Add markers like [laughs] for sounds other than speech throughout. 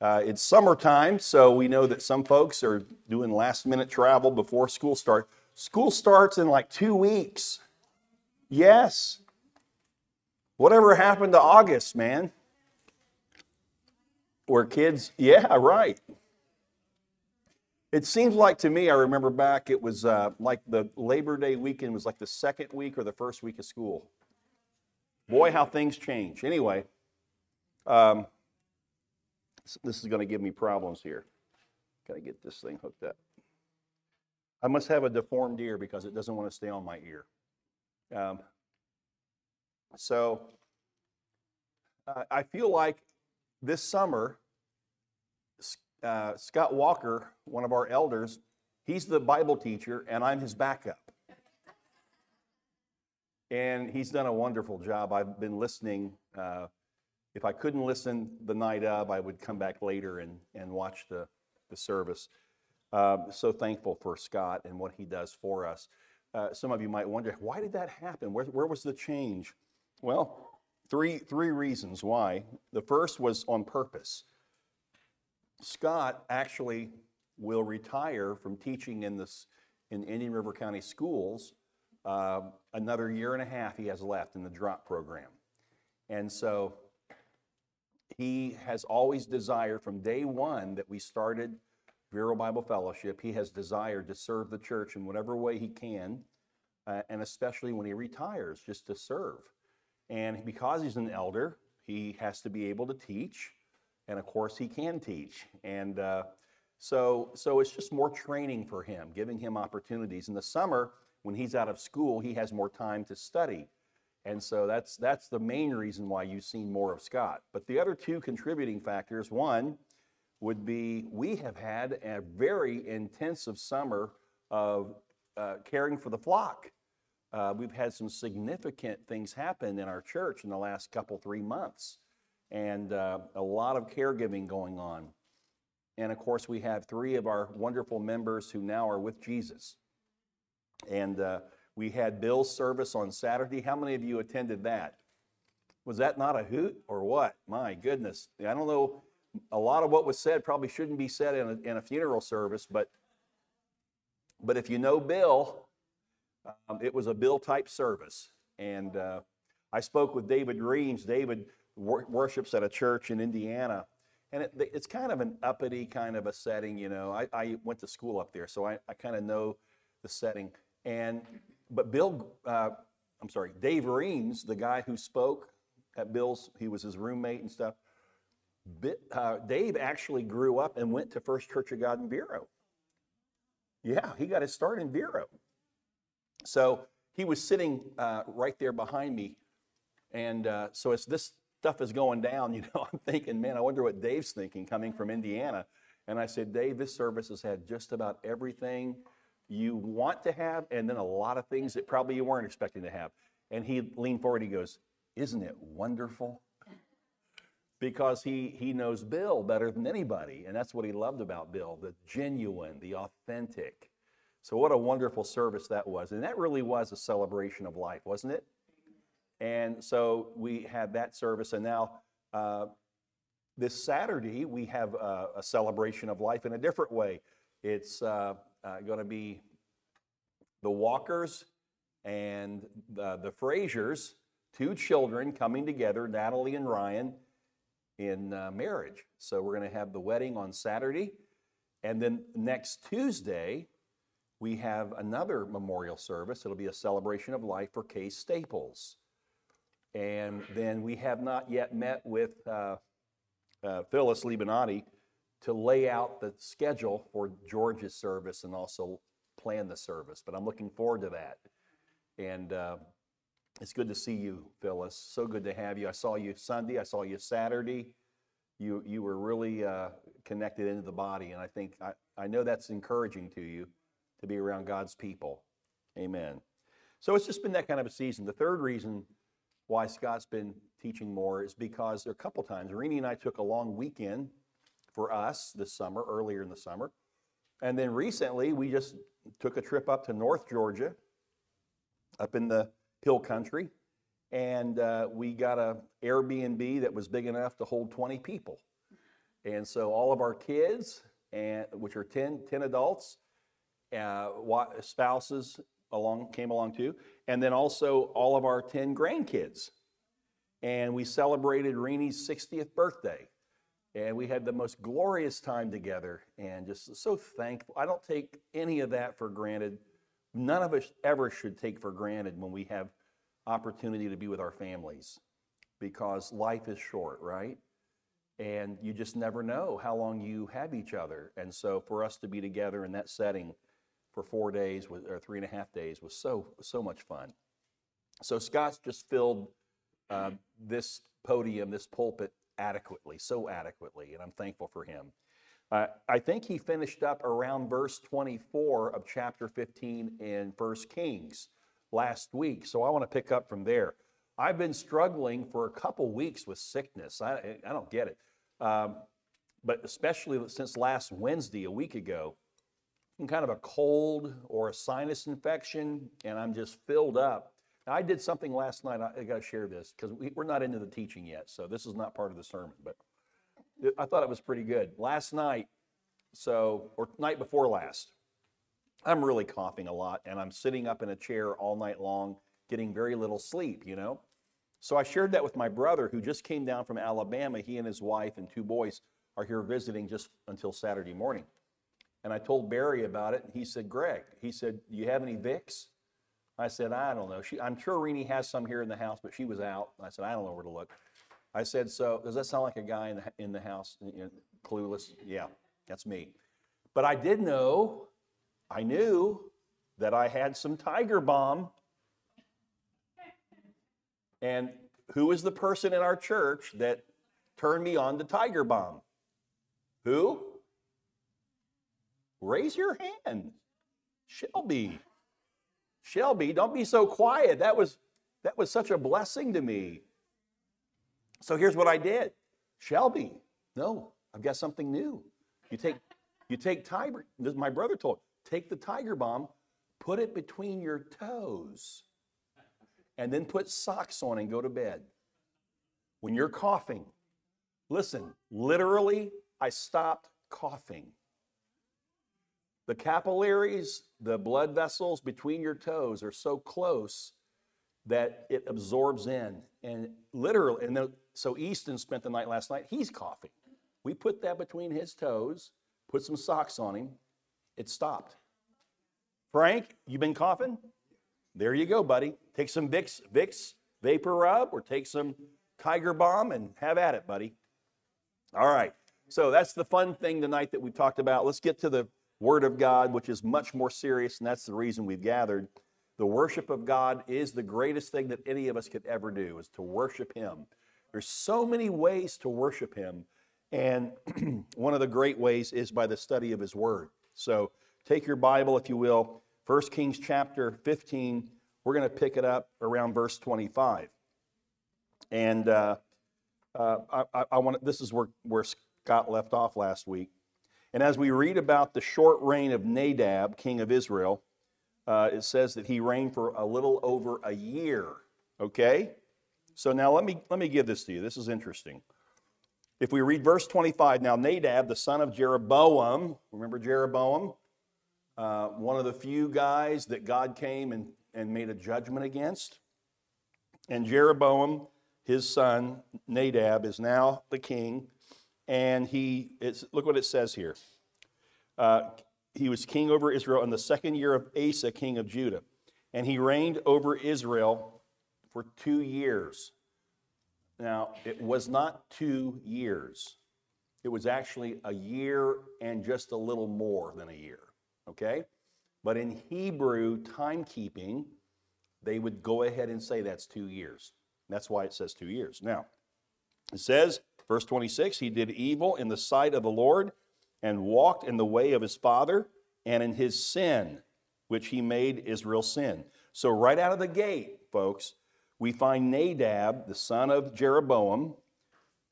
Uh, it's summertime, so we know that some folks are doing last minute travel before school starts. School starts in like two weeks. Yes. Whatever happened to August, man? Where kids, yeah, right. It seems like to me, I remember back, it was uh, like the Labor Day weekend was like the second week or the first week of school. Boy, how things change. Anyway, um, this is going to give me problems here. Got to get this thing hooked up. I must have a deformed ear because it doesn't want to stay on my ear. Um, so uh, I feel like this summer, uh, Scott Walker, one of our elders, he's the Bible teacher, and I'm his backup. And he's done a wonderful job. I've been listening. Uh, if I couldn't listen the night of, I would come back later and, and watch the, the service. Uh, so thankful for Scott and what he does for us. Uh, some of you might wonder, why did that happen? Where, where was the change? Well, three, three reasons why. The first was on purpose. Scott actually will retire from teaching in, this, in Indian River County schools. Uh, another year and a half he has left in the drop program. And so he has always desired from day one that we started Vero Bible Fellowship, he has desired to serve the church in whatever way he can, uh, and especially when he retires, just to serve. And because he's an elder, he has to be able to teach, and of course, he can teach. And uh, so, so it's just more training for him, giving him opportunities. In the summer, when he's out of school, he has more time to study. And so that's, that's the main reason why you've seen more of Scott. But the other two contributing factors one would be we have had a very intensive summer of uh, caring for the flock. Uh, we've had some significant things happen in our church in the last couple, three months, and uh, a lot of caregiving going on. And of course, we have three of our wonderful members who now are with Jesus. And uh, we had Bill's service on Saturday. How many of you attended that? Was that not a hoot or what? My goodness. I don't know. A lot of what was said probably shouldn't be said in a, in a funeral service, but, but if you know Bill, um, it was a Bill type service. And uh, I spoke with David Reams. David wor- worships at a church in Indiana. And it, it's kind of an uppity kind of a setting, you know. I, I went to school up there, so I, I kind of know the setting. And but Bill, uh, I'm sorry, Dave Reams, the guy who spoke at Bill's, he was his roommate and stuff. Uh, Dave actually grew up and went to First Church of God in Vero. Yeah, he got his start in Vero. So he was sitting uh, right there behind me. And uh, so as this stuff is going down, [laughs] you know, I'm thinking, man, I wonder what Dave's thinking coming from Indiana. And I said, Dave, this service has had just about everything you want to have, and then a lot of things that probably you weren't expecting to have. And he leaned forward, he goes, Isn't it wonderful? Because he, he knows Bill better than anybody. And that's what he loved about Bill the genuine, the authentic. So, what a wonderful service that was. And that really was a celebration of life, wasn't it? And so we had that service. And now, uh, this Saturday, we have a, a, celebration of life in a different way. It's uh, uh, going to be the Walkers and the, the Frasers, two children coming together, Natalie and Ryan, in uh, marriage. So we're going to have the wedding on Saturday. And then next Tuesday, we have another memorial service. It'll be a celebration of life for Case Staples. And then we have not yet met with uh, uh, Phyllis Libanati to lay out the schedule for George's service and also plan the service. But I'm looking forward to that. And uh, it's good to see you, Phyllis. So good to have you. I saw you Sunday. I saw you Saturday. You you were really uh, connected into the body, and I think I, I know that's encouraging to you to be around God's people. Amen. So it's just been that kind of a season. The third reason why Scott's been teaching more is because there are a couple times. Rini and I took a long weekend for us this summer, earlier in the summer. And then recently, we just took a trip up to North Georgia, up in the hill country, and uh, we got a Airbnb that was big enough to hold 20 people. And so all of our kids, and which are 10, 10 adults, uh, spouses along came along too, and then also all of our 10 grandkids. And we celebrated Reenie's 60th birthday. And we had the most glorious time together and just so thankful. I don't take any of that for granted. None of us ever should take for granted when we have opportunity to be with our families because life is short, right? And you just never know how long you have each other. And so for us to be together in that setting for four days or three and a half days was so, so much fun. So Scott's just filled uh, this podium, this pulpit adequately, so adequately, and I'm thankful for him. Uh, I think he finished up around verse 24 of chapter 15 in First Kings last week, so I want to pick up from there. I've been struggling for a couple weeks with sickness. I, I don't get it. Um, but especially since last Wednesday, a week ago, kind of a cold or a sinus infection, and I'm just filled up. I did something last night. I, I got to share this because we, we're not into the teaching yet, so this is not part of the sermon. But it- I thought it was pretty good. Last night, so or night before last, I'm really coughing a lot, and I'm sitting up in a chair all night long, getting very little sleep. You know, so I shared that with my brother, who just came down from Alabama. He and his wife and two boys are here visiting just until Saturday morning. And I told Barry about it, and he said, Greg, he said, Do you have any Vicks? I said, I don't know. She, I'm sure Renee has some here in the house, but she was out. I said, I don't know where to look. I said, So does that sound like a guy in the, in the house, you know, clueless? Yeah, that's me. But I did know, I knew that I had some Tiger Balm. And who is the person in our church that turned me on to Tiger Balm? Who? Raise your hand. Shelby. Shelby, don't be so quiet. That was that was such a blessing to me. So here's what I did. Shelby, no, I've got something new. You take you take tiger. This my brother told. Take the Tiger Balm, put it between your toes, and then put socks on and go to bed. When you're coughing, listen. Literally, I stopped coughing. The capillaries, the blood vessels between your toes are so close that it absorbs in. And literally, and the, so Easton spent the night last night, he's coughing. We put that between his toes, put some socks on him, it stopped. Frank, you been coughing? There you go, buddy. Take some Vicks, Vicks VapoRub or take some Tiger Balm and have at it, buddy. All right. So that's the fun thing tonight that we talked about. Let's get to the Word of God, which is much more serious, and that's the reason we've gathered. The worship of God is the greatest thing that any of us could ever do, is to worship Him. There's so many ways to worship Him, and [clears throat] one of the great ways is by the study of His Word. So take your Bible, if you will, 1 Kings chapter 15. We're going to pick it up around verse 25. And uh, uh, I, I, I want this is where, where Scott left off last week. And as we read about the short reign of Nadab, king of Israel, uh, it says that he reigned for a little over a year. Okay? So now let me, let me give this to you. This is interesting. If we read verse 25, now Nadab, the son of Jeroboam, remember Jeroboam? Uh, one of the few guys that God came and, and made a judgment against. And Jeroboam, his son, Nadab, is now the king and he it's, look what it says here. Uh, he was king over israel in the second year of asa king of judah. And he reigned over israel for two years. Now it was not two years. It was actually a year and just a little more than a year okay? But in hebrew timekeeping they would go ahead and say that's two years. That's why it says two years. Now it says Verse 26 He did evil in the sight of the Lord and walked in the way of his father and in his sin, which he made Israel sin. So, right out of the gate, folks, we find Nadab, the son of Jeroboam,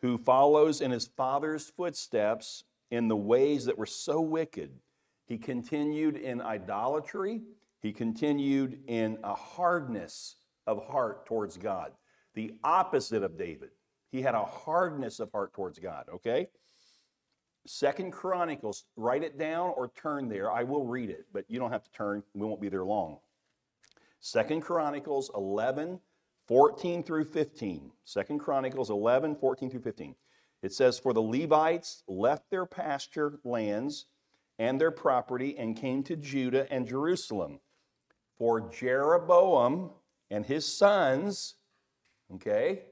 who follows in his father's footsteps in the ways that were so wicked. He continued in idolatry, he continued in a hardness of heart towards God, the opposite of David. He had a hardness of heart towards God, okay? Second Chronicles, write it down or turn there. I will read it, but you don't have to turn. We won't be there long. Second Chronicles 11, 14 through 15. Second Chronicles 11, 14 through 15. It says, For the Levites left their pasture lands and their property and came to Judah and Jerusalem. For Jeroboam and his sons, okay,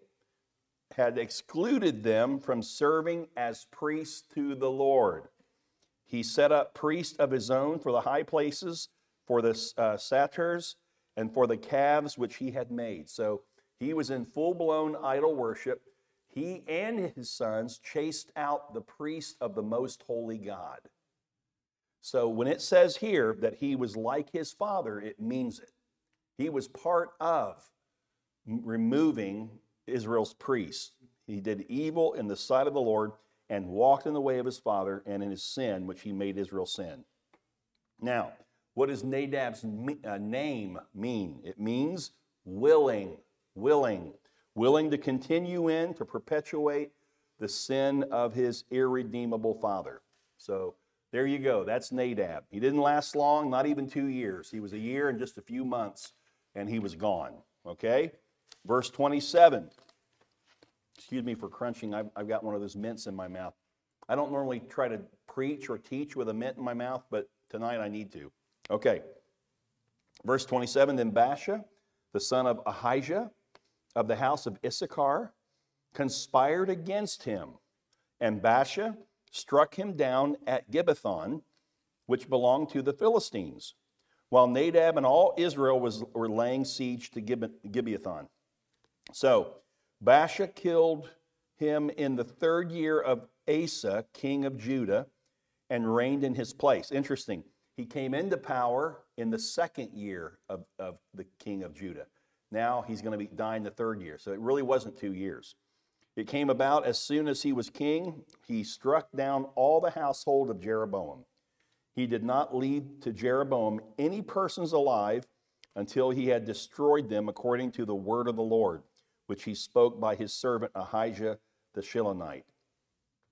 had excluded them from serving as priests to the Lord. He set up priests of his own for the high places, for the uh, satyrs, and for the calves which he had made. So he was in full blown idol worship. He and his sons chased out the priest of the most holy God. So when it says here that he was like his father, it means it. He was part of removing Israel's priests. He did evil in the sight of the Lord and walked in the way of his father and in his sin, which he made Israel sin. Now, what does Nadab's uh, name mean? It means willing, willing, willing to continue in, to perpetuate the sin of his irredeemable father. So there you go. That's Nadab. He didn't last long, not even two years. He was a year and just a few months, and he was gone. Okay? Verse 27. Excuse me for crunching. I've, I've got one of those mints in my mouth. I don't normally try to preach or teach with a mint in my mouth, but tonight I need to. Okay. Verse 27 Then Baasha, the son of Ahijah of the house of Issachar, conspired against him. And Baasha struck him down at Gibbethon, which belonged to the Philistines, while Nadab and all Israel was, were laying siege to Gibbethon. So Baasha killed him in the third year of Asa, king of Judah, and reigned in his place. Interesting. He came into power in the second year of, of the king of Judah. Now he's going to be dying the third year. So it really wasn't two years. It came about as soon as he was king, he struck down all the household of Jeroboam. He did not leave to Jeroboam any persons alive until he had destroyed them according to the word of the Lord which he spoke by his servant Ahijah the Shilonite.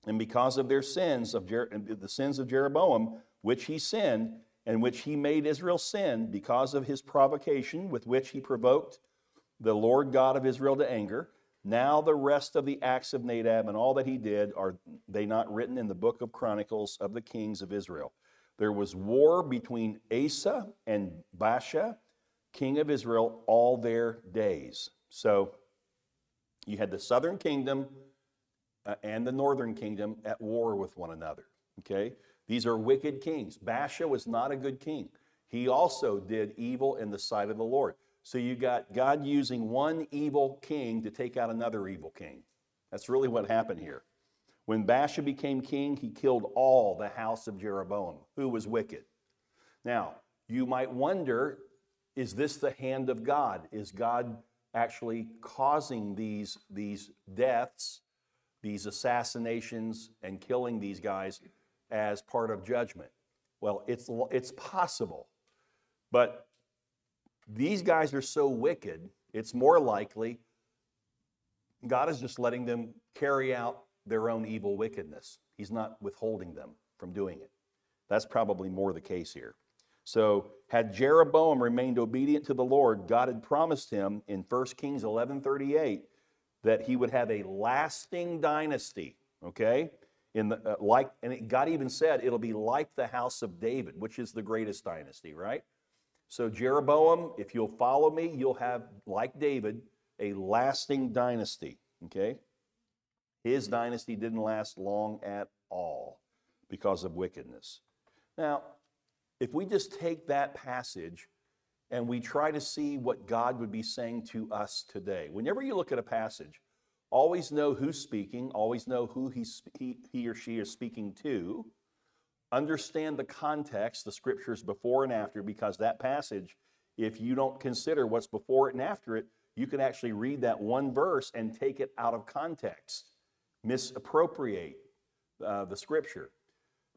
And because of their sins, of Jer- the sins of Jeroboam, which he sinned, and which he made Israel sin, because of his provocation with which he provoked the Lord God of Israel to anger, now the rest of the acts of Nadab and all that he did are they not written in the book of Chronicles of the kings of Israel? There was war between Asa and Baasha, king of Israel, all their days. So you had the southern kingdom uh, and the northern kingdom at war with one another. Okay? These are wicked kings. Baasha was not a good king. He also did evil in the sight of the Lord. So you got God using one evil king to take out another evil king. That's really what happened here. When Baasha became king, he killed all the house of Jeroboam, who was wicked. Now, you might wonder is this the hand of God? Is God actually causing these, these deaths, these assassinations, and killing these guys as part of judgment? Well, it's, it's possible. But these guys are so wicked, it's more likely God is just letting them carry out their own evil wickedness. He's not withholding them from doing it. That's probably more the case here. So, had Jeroboam remained obedient to the Lord, God had promised him in 1 Kings 11:38 that he would have a lasting dynasty, okay? In the uh, like and it, God even said it'll be like the house of David, which is the greatest dynasty, right? So Jeroboam, if you'll follow me, you'll have like David a lasting dynasty, okay? His dynasty didn't last long at all because of wickedness. Now, if we just take that passage and we try to see what God would be saying to us today, whenever you look at a passage, always know who's speaking, always know who he, he or she is speaking to, understand the context, the scriptures before and after, because that passage, if you don't consider what's before it and after it, you can actually read that one verse and take it out of context, misappropriate uh, the scripture.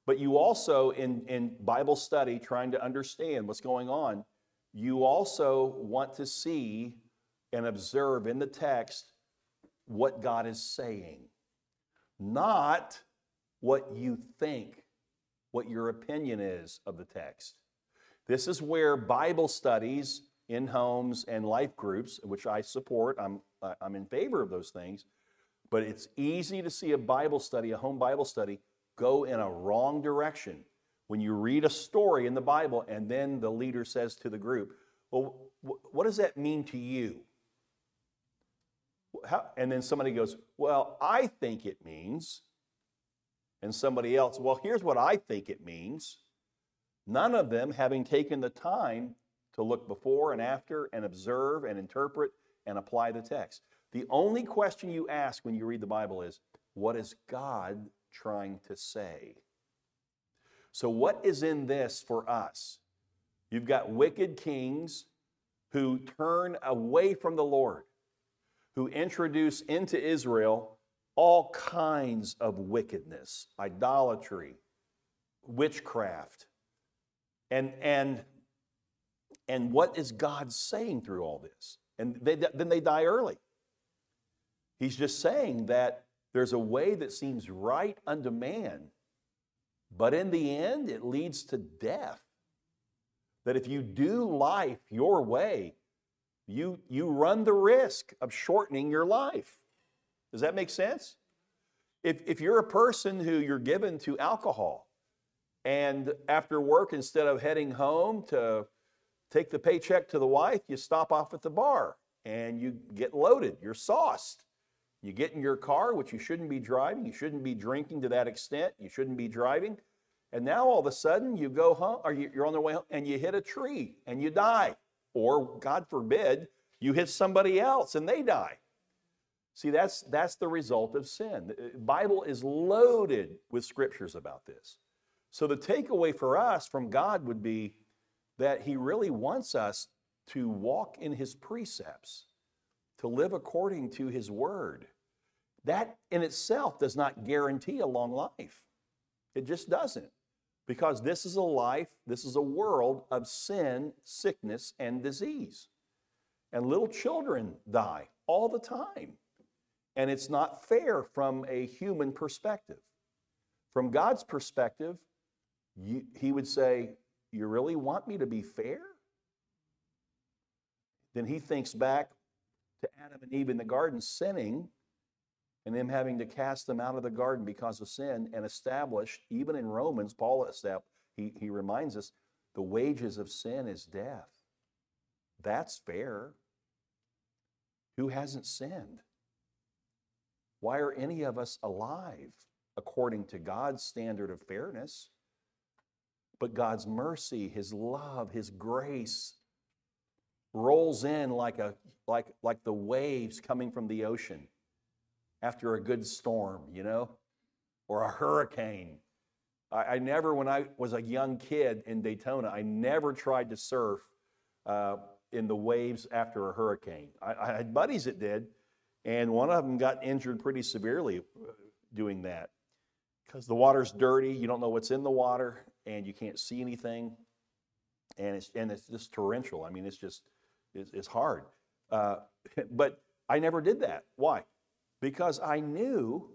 But you also, in, in Bible study, trying to understand what's going on, you also want to see and observe in the text what God is saying. Not what you think, what your opinion is of the text. This is where Bible studies in homes and life groups, which I support, I'm, I'm in favor of those things, but it's easy to see a Bible study, a home Bible study, go in a wrong direction when you read a story in the Bible and then the leader says to the group, Well, what does that mean to you? How, and then somebody goes, Well, I think it means. And somebody else, Well, here's what I think it means. None of them having taken the time to look before and after and observe and interpret and apply the text. The only question you ask when you read the Bible is, What is God trying to say? So, what is in this for us? You've got wicked kings who turn away from the Lord, who introduce into Israel all kinds of wickedness, idolatry, witchcraft. And, and, and what is God saying through all this? And they, then they die early. He's just saying that there's a way that seems right unto man, but in the end, it leads to death. That if you do life your way, you, you run the risk of shortening your life. Does that make sense? If, if you're a person who you're given to alcohol, and after work, instead of heading home to take the paycheck to the wife, you stop off at the bar and you get loaded, you're sauced. You get in your car, which you shouldn't be driving, you shouldn't be drinking to that extent, you shouldn't be driving. And now all of a sudden you go home, or you're on the way home, and you hit a tree and you die. Or, God forbid, you hit somebody else and they die. See, that's, that's the result of sin. The uh, Bible is loaded with scriptures about this. So the takeaway for us from God would be that He really wants us to walk in His precepts, to live according to His word. That in itself does not guarantee a long life. It just doesn't. Because this is a life, this is a world of sin, sickness, and disease. And little children die all the time. And it's not fair from a human perspective. From God's perspective, you, He would say, You really want me to be fair? Then He thinks back to Adam and Eve in the garden sinning and them having to cast them out of the garden because of sin and established, even in Romans, Paul established, he, he reminds us, the wages of sin is death. That's fair. Who hasn't sinned? Why are any of us alive according to God's standard of fairness? But God's mercy, His love, His grace rolls in like, a, like, like the waves coming from the ocean after a good storm, you know, or a hurricane. I, I never, when I was a young kid in Daytona, I never tried to surf uh, in the waves after a hurricane. I, I had buddies that did, and one of them got injured pretty severely uh, doing that because the water's dirty, you don't know what's in the water, and you can't see anything, and it's and it's just torrential. I mean, it's just it's, it's hard. Uh, [laughs] but I never did that. Why? because I knew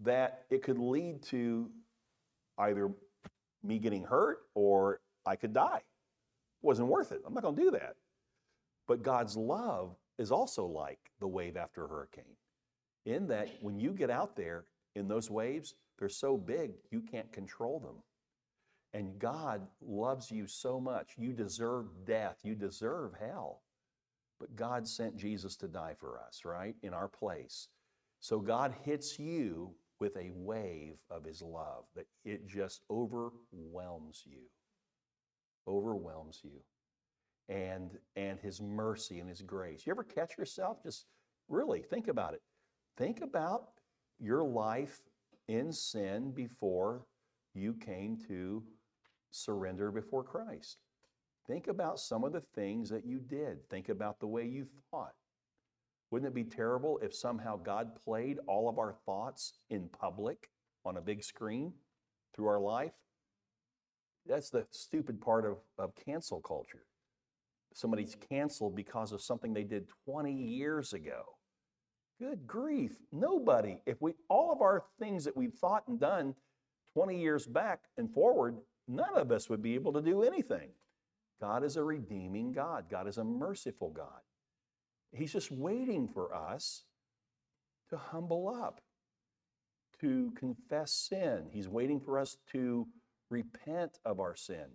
that it could lead to either me getting hurt or I could die. It wasn't worth it. I'm not going to do that. But God's love is also like the wave after a hurricane, in that when you get out there in those waves, they're so big you can't control them. And God loves you so much. You deserve death, you deserve hell. But God sent Jesus to die for us, right? In our place. So God hits you with a wave of his love that it just overwhelms you. Overwhelms you. And and his mercy and his grace. You ever catch yourself just really think about it. Think about your life in sin before you came to surrender before Christ. Think about some of the things that you did. Think about the way you thought. Wouldn't it be terrible if somehow God played all of our thoughts in public on a big screen through our life? That's the stupid part of, of cancel culture. Somebody's canceled because of something they did 20 years ago. Good grief. Nobody, if we, all of our things that we've thought and done 20 years back and forward, none of us would be able to do anything. God is a redeeming mm-hmm. God, God is a mm-hmm. merciful God. He's just waiting for us to humble up, to confess sin. He's waiting for us to repent of our sin.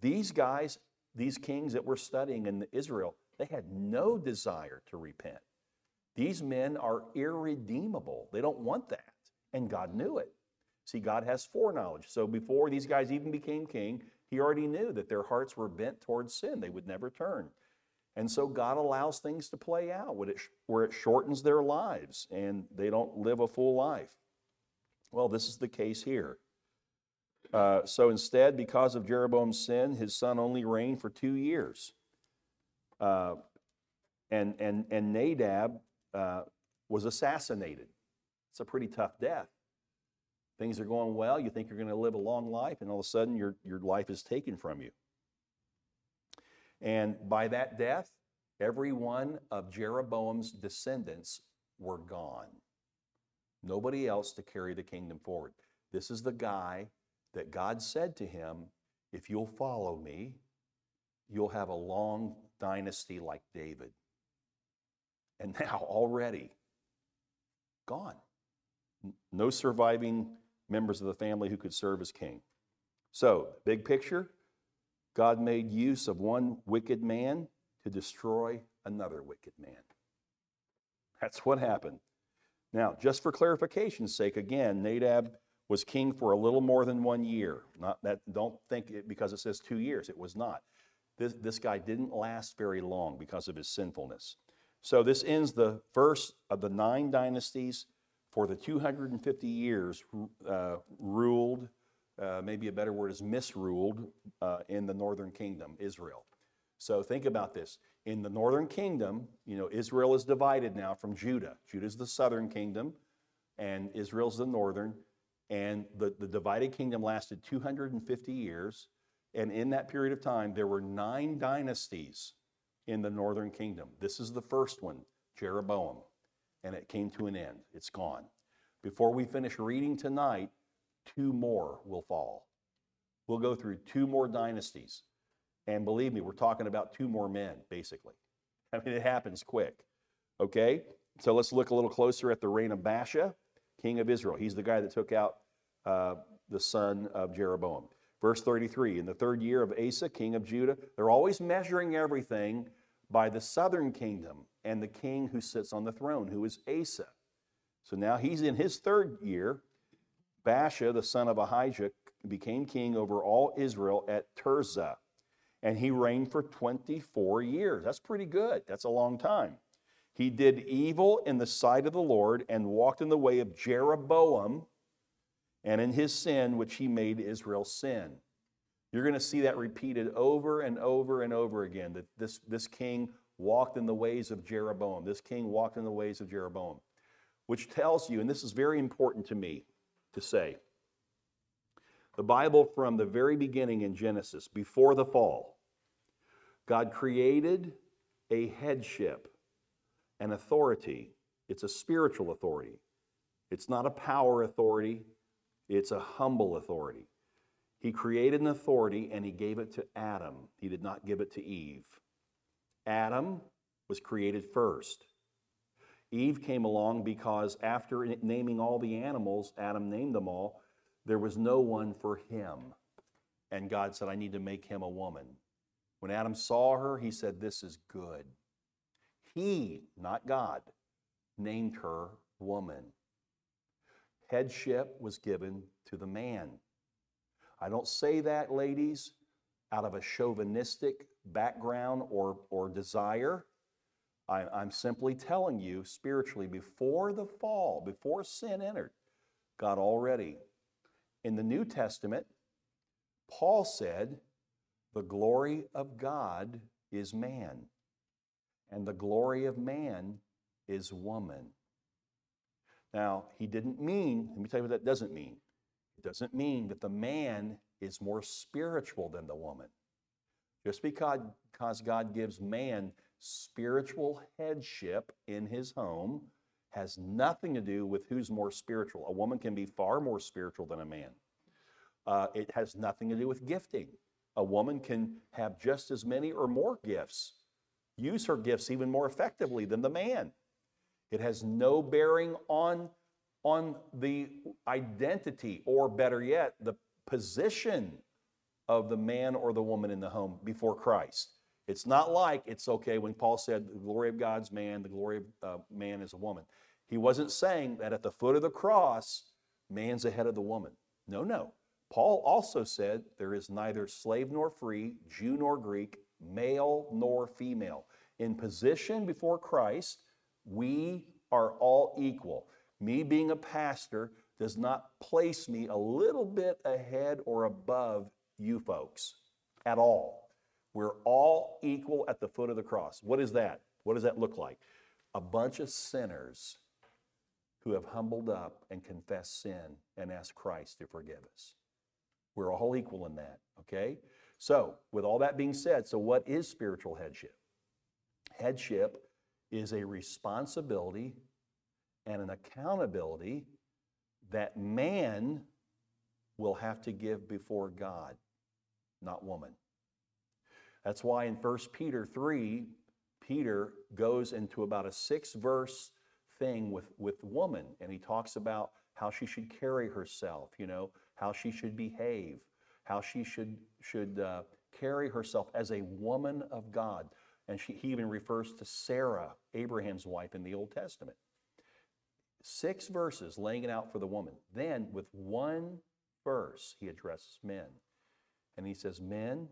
These guys, these kings that we're studying in Israel, they had no desire to repent. These men are irredeemable. They don't want that. And God knew it. See, God has foreknowledge. So before these guys even became king, he already knew that their hearts were bent towards sin. They would never turn. And so God allows things to play out where it shortens their lives and they don't live a full life. Well, this is the case here. Uh, so instead, because of Jeroboam's sin, his son only reigned for two years. Uh, and, and, and Nadab uh, was assassinated. It's a pretty tough death. Things are going well, you think you're going to live a long life, and all of a sudden your, your life is taken from you. And by that death, every one of Jeroboam's descendants were gone. Nobody else to carry the kingdom forward. This is the guy that God said to him, If you'll follow me, you'll have a long dynasty like David. And [laughs] now already gone. No surviving members of the family who could serve as king. So, big picture God made use of one wicked man to destroy another wicked man. That's what happened. Now, just for clarification's sake, again, Nadab was king for a little more than one year. Not that don't think it because it says two years. It was not. This, this guy didn't last very long because of his sinfulness. So this ends the first of the nine dynasties for the 250 years uh, ruled, uh, maybe a better word is misruled, uh, in the northern kingdom, Israel. So think about this. In the northern kingdom, you know, Israel is divided now from Judah. Judah is the southern kingdom, and Israel's the northern. And the, the divided kingdom lasted 250 years. And in that period of time, there were nine dynasties in the northern kingdom. This is the first one, Jeroboam, and it came to an end. It's gone. Before we finish reading tonight, two more will fall. We'll go through two more dynasties. And believe me, we're talking about two more men, basically. [laughs] I mean, it happens quick. Okay? So let's look a little closer at the reign of Baasha, king of Israel. He's the guy that took out uh, the son of Jeroboam. Verse 33 In the third year of Asa, king of Judah, they're always measuring everything by the southern kingdom and the king who sits on the throne, who is Asa. So now he's in his third year. Baasha, the son of Ahijah, became king over all Israel at Tirzah, and he reigned for 24 years. That's pretty good. That's a long time. He did evil in the sight of the Lord and walked in the way of Jeroboam, and in his sin, which he made Israel sin. You're going to see that repeated over and over and over again that this, this king walked in the ways of Jeroboam. This king walked in the ways of Jeroboam, which tells you, and this is very important to me to say, the Bible from the very beginning in Genesis, before the fall, God created a headship, an authority. It's a spiritual authority. It's not a power authority, it's a humble authority. He created an authority and he gave it to Adam. He did not give it to Eve. Adam was created first. Eve came along because after naming all the animals, Adam named them all, there was no one for him. And God said, I need to make him a woman. When Adam saw her, he said, This is good. He, not God, named her woman headship was given to the man. I don't say that, ladies, out of a chauvinistic background or, or desire. I, I'm simply telling you spiritually, before the fall, before sin entered, God already. In the New Testament, Paul said, The glory of God is man, and the glory of man is woman. Now, he didn't mean, let me tell you what that doesn't mean. It doesn't mean that the man is more spiritual than the woman. Just because, God gives man spiritual headship in his home has nothing to do with who's more spiritual. A woman can be far more spiritual than a man. Uh, it has nothing to do with gifting. A woman can have just as many or more gifts, use her gifts even more effectively than the man. It has no bearing on, on the identity, or better yet, the position of the man or the woman in the home before Christ. It's not like it's okay when Paul said the glory of God's man, the glory of uh, man is a woman. He wasn't saying that at the foot of the cross, man's ahead of the woman. No, no. Paul also said there is neither slave nor free, Jew nor Greek, male nor female. In position before Christ, we are all equal. Me being a pastor does not place me a little bit ahead or above you folks at all. We're all equal at the foot of the cross. What is that? What does that look like? A bunch of sinners who have humbled up and confessed sin and asked Christ to forgive us. We're all equal in that, okay? So, with all that being said, so what is spiritual headship? Headship is a responsibility and an accountability that man will have to give before God, not woman. That's why in 1 Peter 3, Peter goes into about a six verse thing with, with woman, and he talks about how she should carry herself, you know, how she should behave, how she should, should uh, carry herself as a woman of God. And she, he even refers to Sarah, Abraham's wife, in the Old Testament. Six verses laying it out for the woman. Then, with one verse, he addresses men. And he says, Men,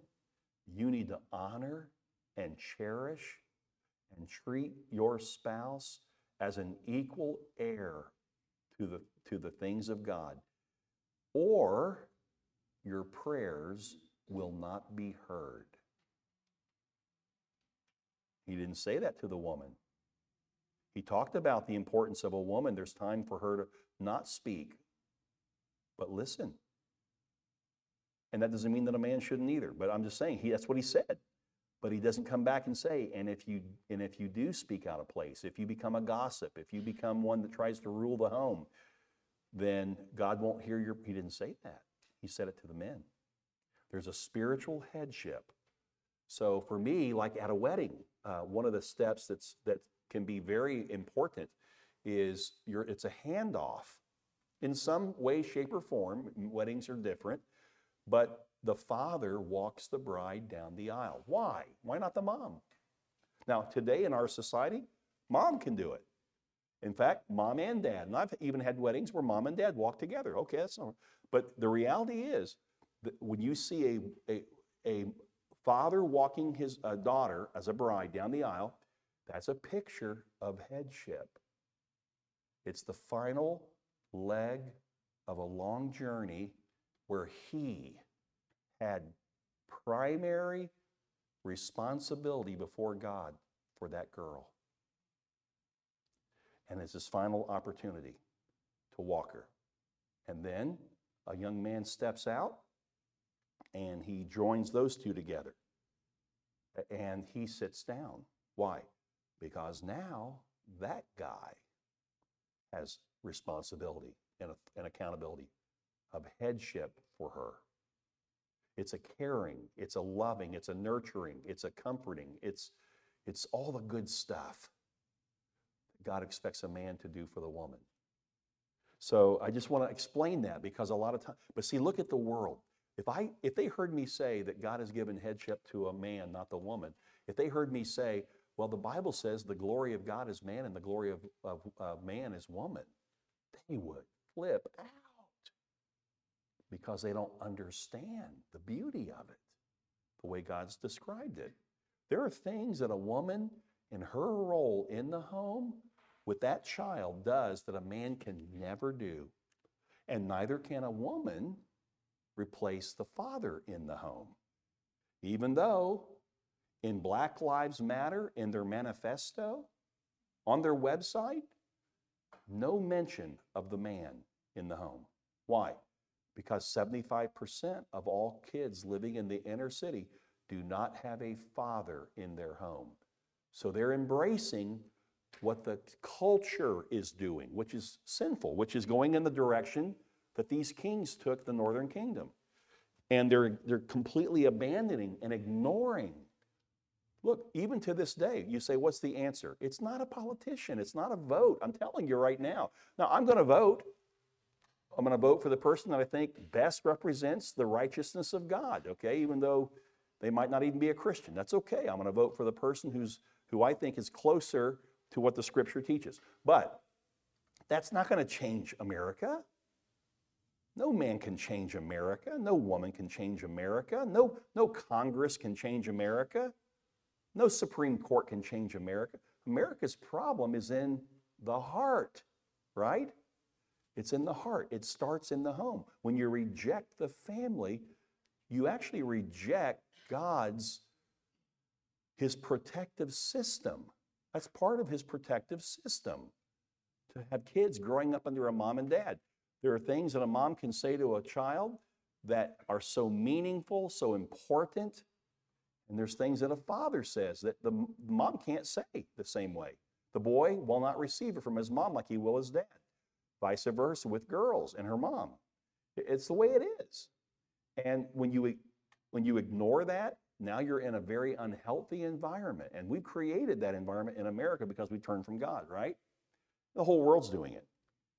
you need to honor and cherish and treat your spouse as an equal heir to the, to the things of God, or your prayers will not be heard. He didn't say that to the woman. He talked about the importance of a woman. There's time for her to not speak, but listen. And that doesn't mean that a man shouldn't either, but I'm just saying he, that's what he said. But he doesn't come back and say, and if you and if you do speak out of place, if you become a gossip, if you become one that tries to rule the home, then God won't hear your he didn't say that. He said it to the men. There's a spiritual headship. So for me, like at a wedding, uh, one of the steps that's that can be very important is your it's a handoff in some way, shape, or form. Weddings are different, but the father walks the bride down the aisle. Why? Why not the mom? Now, today in our society, mom can do it. In fact, mom and dad. And I've even had weddings where mom and dad walk together. Okay, that's not. But the reality is that when you see a, a, a father walking his daughter as a bride down the aisle, that's a picture of headship. It's the final leg of a long journey where he had primary responsibility before God for that girl. And it's his final opportunity to walk her. And then a young man steps out and he joins those two together. And he sits down. Why? Because now that guy has responsibility and, and accountability of headship for her. It's a caring, it's a loving, it's a nurturing, it's a comforting, it's, it's all the good stuff God expects a man to do for the woman. So I just want to explain that because a lot of times, but see, look at the world. If I if they heard me say that God has given headship to a man, not the woman, if they heard me say, well, the Bible says the glory of God is man and the glory of, of, of man is woman, they would flip out because they don't understand the beauty of it, the way God's described it. There are things that a woman in her role in the home with that child does that a man can never do. And neither can a woman replace the father in the home. Even though in Black Lives Matter, in their manifesto, on their website, no mention of the man in the home. Why? because 75% of all kids living in the inner city do not have a father in their home. So they're embracing what the culture is doing, which is sinful, which is going in the direction that these kings took the northern kingdom. And they're, they're completely abandoning and ignoring. Look, even to this day, you say, what's the answer? It's not a politician. It's not a vote. I'm telling you right now. Now, I'm going to vote. I'm going to vote for the person that I think best represents the righteousness of God, okay? Even though they might not even be a Christian. That's okay. I'm going to vote for the person who's, who I think is closer to what the scripture teaches. But that's not going to change America. No man can change America. No woman can change America. No, no Congress can change America. No Supreme Court can change America. America's problem is in the heart, right? It's in the heart. It starts in the home. When you reject the family, you actually reject God's his protective system. That's part of his protective system. To have kids growing up under a mom and dad. There are things that a mom can say to a child that are so meaningful, so important. And there's things that a father says that the mom can't say the same way. The boy will not receive it from his mom like he will his dad. Vice versa with girls and her mom. It's the way it is. And when you when you ignore that, now you're in a very unhealthy environment. And we've created that environment in America because we turned from God, right? The whole world's doing it.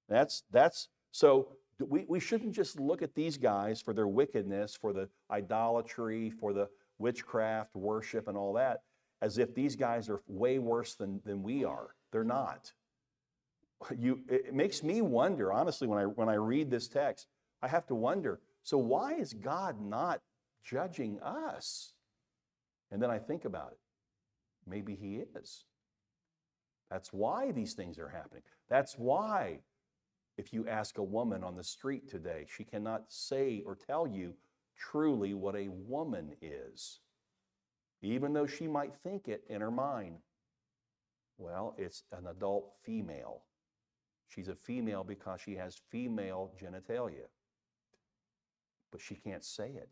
That's that's so we, we shouldn't just look at these guys for their wickedness, for the idolatry, for the witchcraft, worship, and all that, as if these guys are way worse than, than we are. They're not. [laughs] You, it makes me wonder, honestly, when I, when I read this text, I have to wonder so why is God not judging us? And then I think about it. Maybe He is. That's why these things are happening. That's why if you ask a woman on the street today, she cannot say or tell you truly what a woman is, even though she might think it in her mind. Well, it's an adult female. She's a female because she has female genitalia. But she can't say it.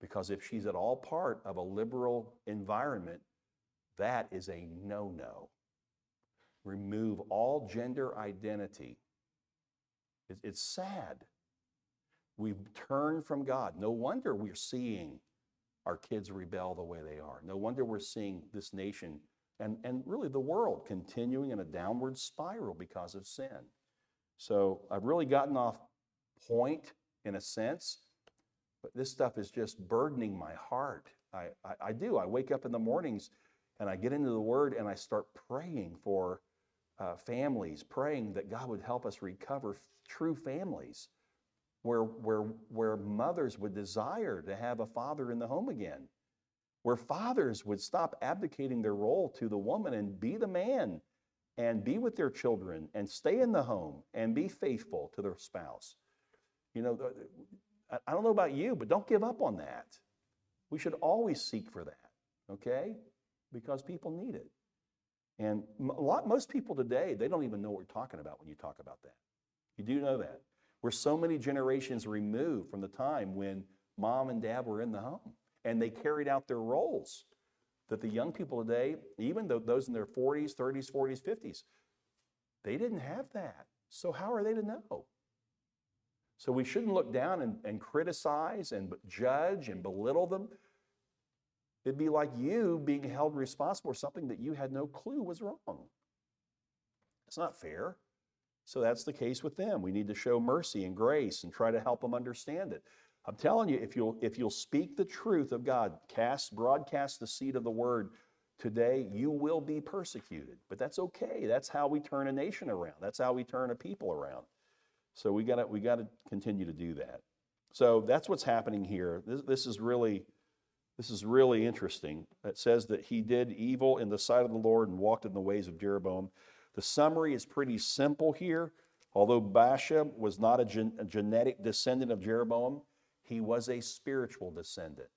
Because if she's at all part of a liberal environment, that is a no no. Remove all gender identity it's sad. We've turned from God. No wonder we're seeing our kids rebel the way they are. No wonder we're seeing this nation and, and really the world continuing in a downward spiral because of sin. So I've really gotten off point in a sense, but this stuff is just burdening my heart. I, I, I do. I wake up in the mornings and I get into the Word and I start praying for uh, families, praying that God would help us recover true families where, where, where mothers would desire to have a father in the home again, where fathers would stop abdicating their role to the woman and be the man and be with their children and stay in the home and be faithful to their spouse. You know, I don't know about you, but don't give up on that. We should always seek for that, okay? Because people need it. And a lot, most people today, they don't even know what we're talking about when you talk about that. You do know that. We're so many generations removed from the time when mom and dad were in the home and they carried out their roles that the young people today, even though those in their 40s, 30s, 40s, 50s, they didn't have that. So how are they to know? So we shouldn't look down and, and criticize and judge and belittle them. It'd be like you being held responsible for something that you had no clue was wrong. It's not fair. So that's the case with them. We need to show mercy and grace and try to help them understand it. I'm telling you, if you'll if you'll speak the truth of God, cast broadcast the seed of the word today, you will be persecuted. But that's okay. That's how we turn a nation around. That's how we turn a people around. So we got to we got to continue to do that. So that's what's happening here. This, this is really this is really interesting. It says that he did evil in the sight of the Lord and walked in the ways of Jeroboam. The summary is pretty simple here. Although Baasha was not a, gen- a genetic descendant of Jeroboam, he was a spiritual descendant.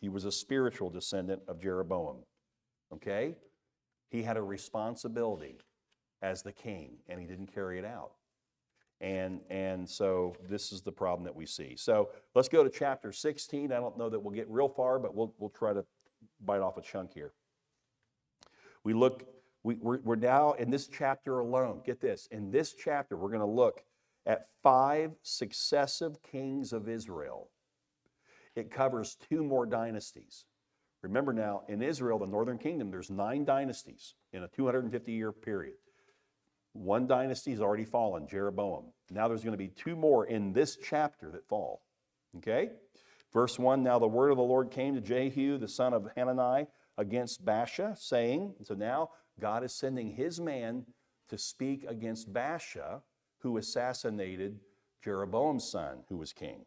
He was a spiritual descendant of Jeroboam. Okay? He had a responsibility as the king, and he didn't carry it out. And, and so this is the problem that we see. So let's go to chapter 16. I don't know that we'll get real far, but we'll, we'll try to bite off a chunk here. We look we, we're, we're now in this chapter alone. Get this. In this chapter, we're going to look at five successive kings of Israel. It covers two more dynasties. Remember now, in Israel, the northern kingdom, there's nine dynasties in a 250 year period. One dynasty has already fallen, Jeroboam. Now there's going to be two more in this chapter that fall. Okay? Verse 1 Now the word of the Lord came to Jehu, the son of Hanani, against Baasha, saying, So now God is sending his man to speak against Baasha, who assassinated Jeroboam's son, who was king.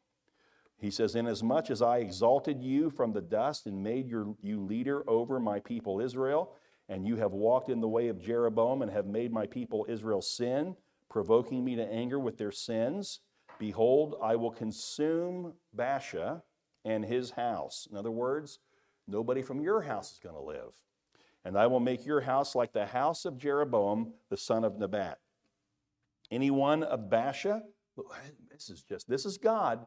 He says, Inasmuch as I exalted you from the dust and made your, you leader over my people Israel, and you have walked in the way of Jeroboam and have made my people Israel sin, provoking me to anger with their sins, behold, I will consume Baasha and his house. In other words, nobody from your house is going to live. And I will make your house like the house of Jeroboam, the son of Nebat. Anyone of Baasha, this is just, this is God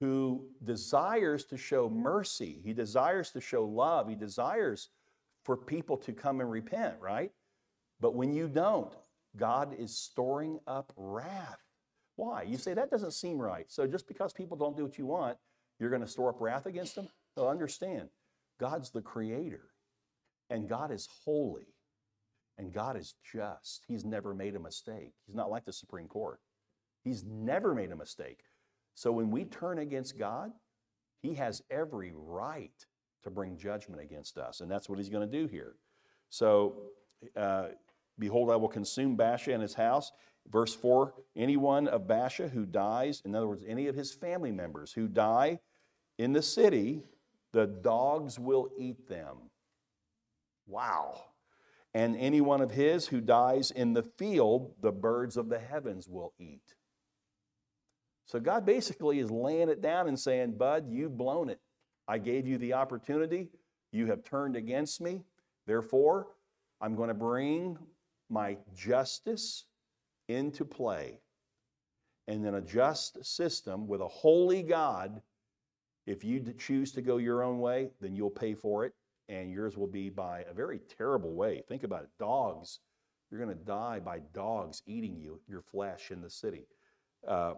who desires to show mercy. He desires to show love. He desires for people to come and repent, right? But when you don't, God is storing up wrath. Why? You say that doesn't seem right. So just because people don't do what you want, you're going to store up wrath against them? No, understand. God's the creator, and God is holy, and God is just. He's never made a mistake. He's not like the Supreme Court. He's never made a mistake. So when we turn against God, He has every right to bring judgment against us. And that's what He's going to do here. So, uh, behold, I will consume Baasha and his house. Verse 4 anyone of Baasha who dies, in other words, any of his family members who die in the city, the dogs will eat them. Wow. And any one of his who dies in the field, the birds of the heavens will eat. So God basically is laying it down and saying, Bud, you've blown it. I gave you the opportunity. You have turned against me. Therefore, I'm going to bring my justice into play. And then a just system with a holy God, if you choose to go your own way, then you'll pay for it. And yours will be by a very terrible way. Think about it dogs. You're going to die by dogs eating you, your flesh in the city. Uh,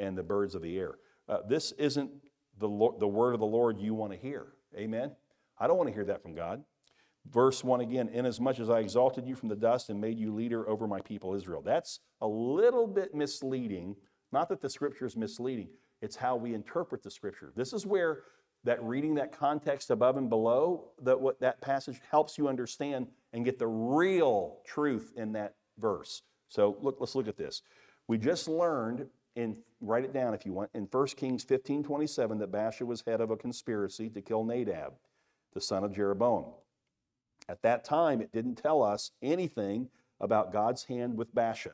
and the birds of the air. Uh, this isn't the, the word of the Lord you want to hear. Amen? I don't want to hear that from God. Verse 1 again, inasmuch as I exalted you from the dust and made you leader over my people Israel. That's a little bit misleading. Not that the scripture is misleading, it's how we interpret the scripture. This is where that reading that context above and below, that what that passage helps you understand and get the real truth in that verse. So look, let's look at this. We just learned in write it down if you want in 1 Kings 15 27 that Baasha was head of a conspiracy to kill Nadab, the son of Jeroboam. At that time, it didn't tell us anything about God's hand with Baasha.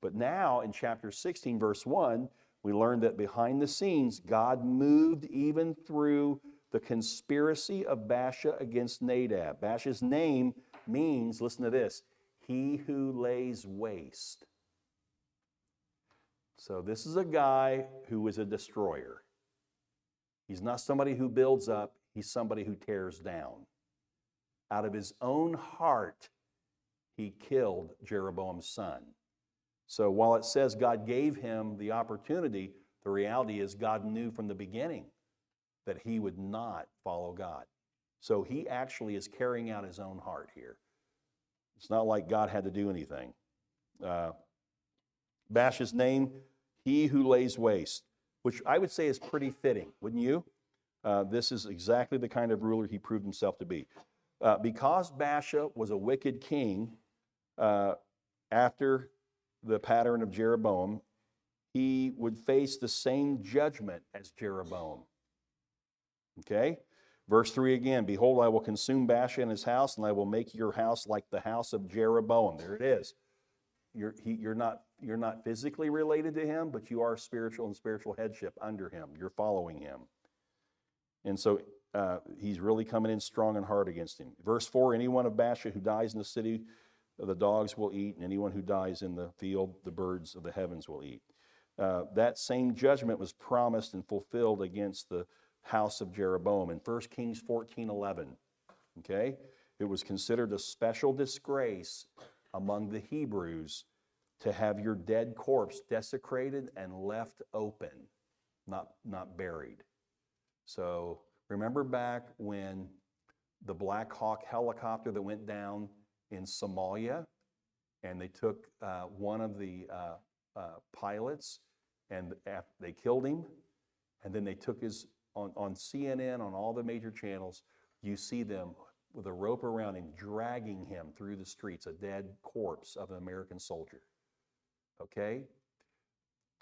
But now in chapter 16, verse 1, we learned that behind the scenes, God moved even through the conspiracy of Baasha against Nadab. Baasha's name means, listen to this, he who lays waste. So, this is a guy who is a destroyer. He's not somebody who builds up, he's somebody who tears down. Out of his own heart, he killed Jeroboam's son. So, while it says God gave him the opportunity, the reality is God knew from the beginning that he would not follow God. So, he actually is carrying out his own heart here. It's not like God had to do anything. Uh, Baasha's name he who lays waste, which I would say is pretty fitting, wouldn't you? Uh, this is exactly the kind of ruler he proved himself to be. Uh, because Baasha was a wicked king uh, after the pattern of Jeroboam, he would face the same judgment as Jeroboam. Okay? Verse 3 again Behold, I will consume Baasha and his house, and I will make your house like the house of Jeroboam. There it is. You're, he, you're, not, you're not physically related to him, but you are spiritual and spiritual headship under him. You're following him. And so uh, he's really coming in strong and hard against him. Verse 4 Anyone of Baasha who dies in the city, the dogs will eat, and anyone who dies in the field, the birds of the heavens will eat. Uh, that same judgment was promised and fulfilled against the house of Jeroboam in 1 Kings 14 11. Okay? It was considered a special disgrace among the Hebrews to have your dead corpse desecrated and left open, not, not buried. So remember back when the Black Hawk helicopter that went down in Somalia, and they took uh, one of the uh, uh, pilots and they killed him, and then they took his on, on CNN on all the major channels. You see them with a rope around him, dragging him through the streets, a dead corpse of an American soldier. Okay?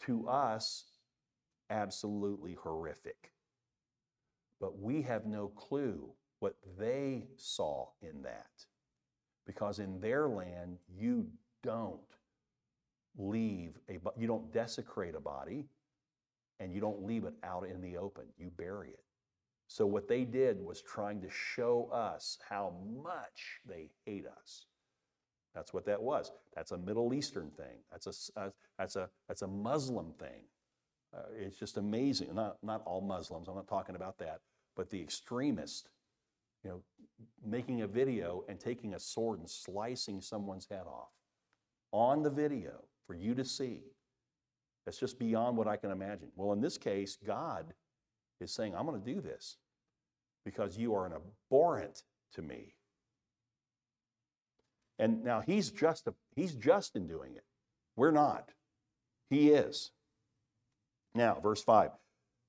To us, absolutely horrific. But we have no clue what they saw in that. Because in their land, you don't leave a, you don't desecrate a body and you don't leave it out in the open. You bury it. So what they did was trying to show us how much they hate us. That's what that was. That's a Middle Eastern thing. That's a, uh, that's a, that's a Muslim thing. Uh, it's just amazing. Not, not all Muslims, I'm not talking about that, but the extremist, you know, making a video and taking a sword and slicing someone's head off on the video for you to see. That's just beyond what I can imagine. Well, in this case, God is saying, I'm going to do this because you are an abhorrent to me. And now he's just, a, he's just in doing it. We're not. He is. Now, verse 5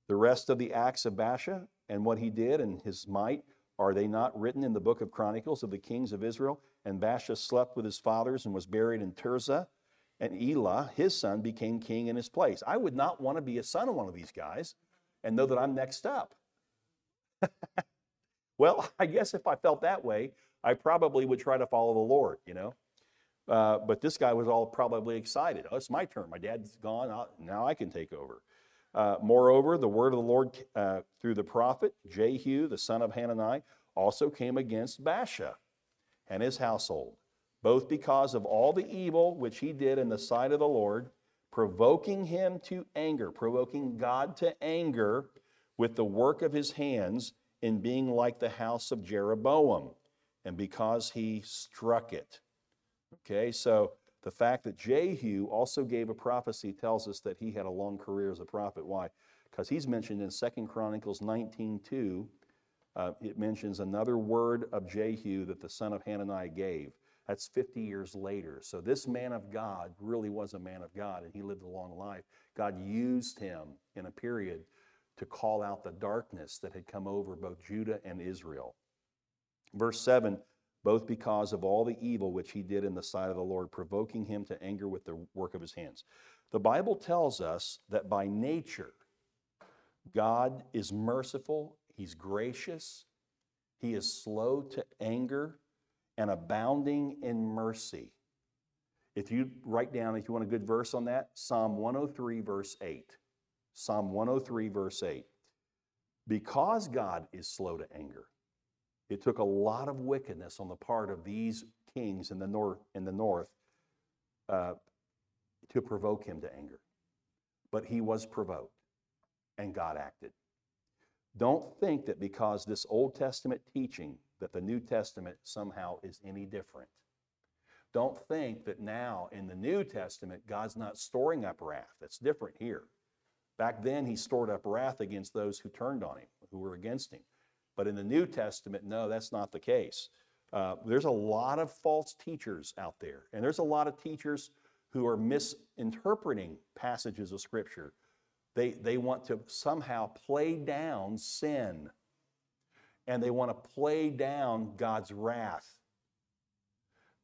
the rest of the acts of Baasha and what he did and his might, are they not written in the book of Chronicles of the kings of Israel? And Baasha slept with his fathers and was buried in Tirzah. And Elah, his son, became king in his place. I would not want to be a son of one of these guys and know that I'm next up. [laughs] well, I guess if I felt that way, I probably would try to follow the Lord, you know. Uh, but this guy was all probably excited. Oh, it's my turn. My dad's gone. I'll, now I can take over. Uh, moreover, the word of the Lord uh, through the prophet Jehu, the son of Hanani, also came against Baasha and his household, both because of all the evil which he did in the sight of the Lord, provoking him to anger, provoking God to anger with the work of his hands in being like the house of Jeroboam, and because he struck it. Okay, so the fact that Jehu also gave a prophecy tells us that he had a long career as a prophet. Why? Because he's mentioned in Second Chronicles 19.2, uh, it mentions another word of Jehu that the son of Hanani gave. That's 50 years later. So this man of God really was a man of God and he lived a long life. God used him in a period to call out the darkness that had come over both Judah and Israel. Verse 7 both because of all the evil which he did in the sight of the Lord, provoking him to anger with the work of his hands. The Bible tells us that by nature, God is merciful, he's gracious, he is slow to anger, and abounding in mercy. If you write down, if you want a good verse on that, Psalm 103, verse 8. Psalm 103, verse 8. Because God is slow to anger, it took a lot of wickedness on the part of these kings in the north, in the north uh, to provoke him to anger. But he was provoked, and God acted. Don't think that because this Old Testament teaching that the New Testament somehow is any different. Don't think that now in the New Testament God's not storing up wrath. That's different here. Back then, he stored up wrath against those who turned on him, who were against him. But in the New Testament, no, that's not the case. Uh, there's a lot of false teachers out there, and there's a lot of teachers who are misinterpreting passages of Scripture. They, they want to somehow play down sin, and they want to play down God's wrath.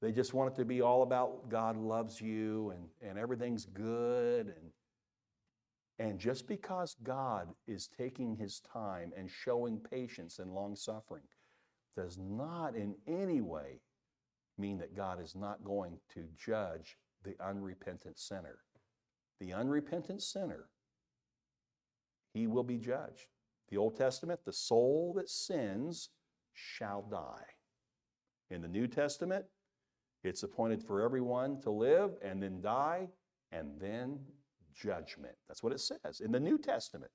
They just want it to be all about God loves you and, and everything's good and and just because God is taking his time and showing patience and long suffering does not in any way mean that God is not going to judge the unrepentant sinner. The unrepentant sinner, he will be judged. The Old Testament, the soul that sins shall die. In the New Testament, it's appointed for everyone to live and then die and then judgment. That's what it says in the New Testament.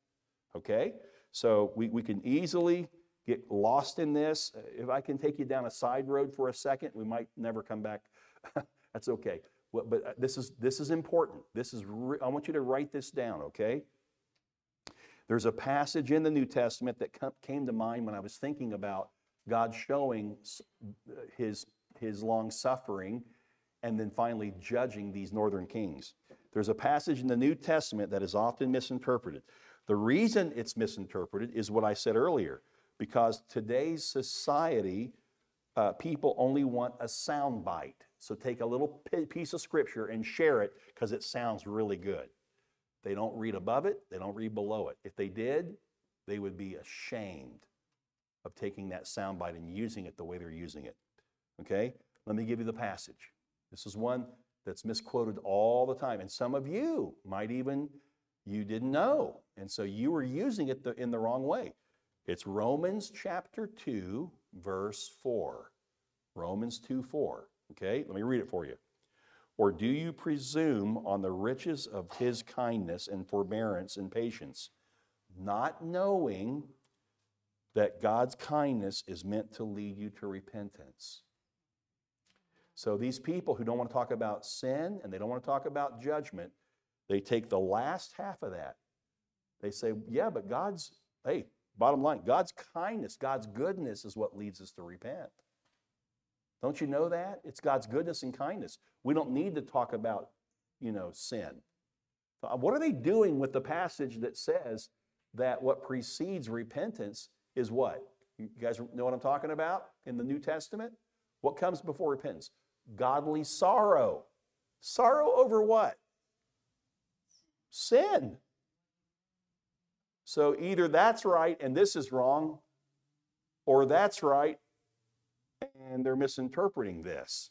Okay? So we, we can easily get lost in this. If I can take you down a side road for a second, we might never come back. [laughs] That's okay. Well, but uh, this is this is important. This is re- I want you to write this down, okay? There's a passage in the New Testament that came to mind when I was thinking about God showing his his long suffering and then finally judging these northern kings. There's a passage in the New Testament that is often misinterpreted. The reason it's misinterpreted is what I said earlier, because today's society, uh, people only want a sound bite. So take a little piece of scripture and share it because it sounds really good. They don't read above it, they don't read below it. If they did, they would be ashamed of taking that sound bite and using it the way they're using it. Okay? Let me give you the passage. This is one that's misquoted all the time. And some of you might even, you didn't know. And so you were using it the, in the wrong way. It's Romans chapter 2, verse 4. Romans 2 4. Okay, let me read it for you. Or do you presume on the riches of his kindness and forbearance and patience, not knowing that God's kindness is meant to lead you to repentance? So these people who don't want to talk about sin and they don't want to talk about judgment, they take the last half of that. They say, yeah, but God's, hey, bottom line, God's kindness, God's goodness is what leads us to repent. Don't you know that? It's God's goodness and kindness. We don't need to talk about, you know, sin. Uh, what are they doing with the passage that says that what precedes repentance is what? You guys know what I'm talking about in the New Testament? What comes before repentance? Godly sorrow. Sorrow over what? Sin. So either that's right and this is wrong, or that's right and they're misinterpreting this.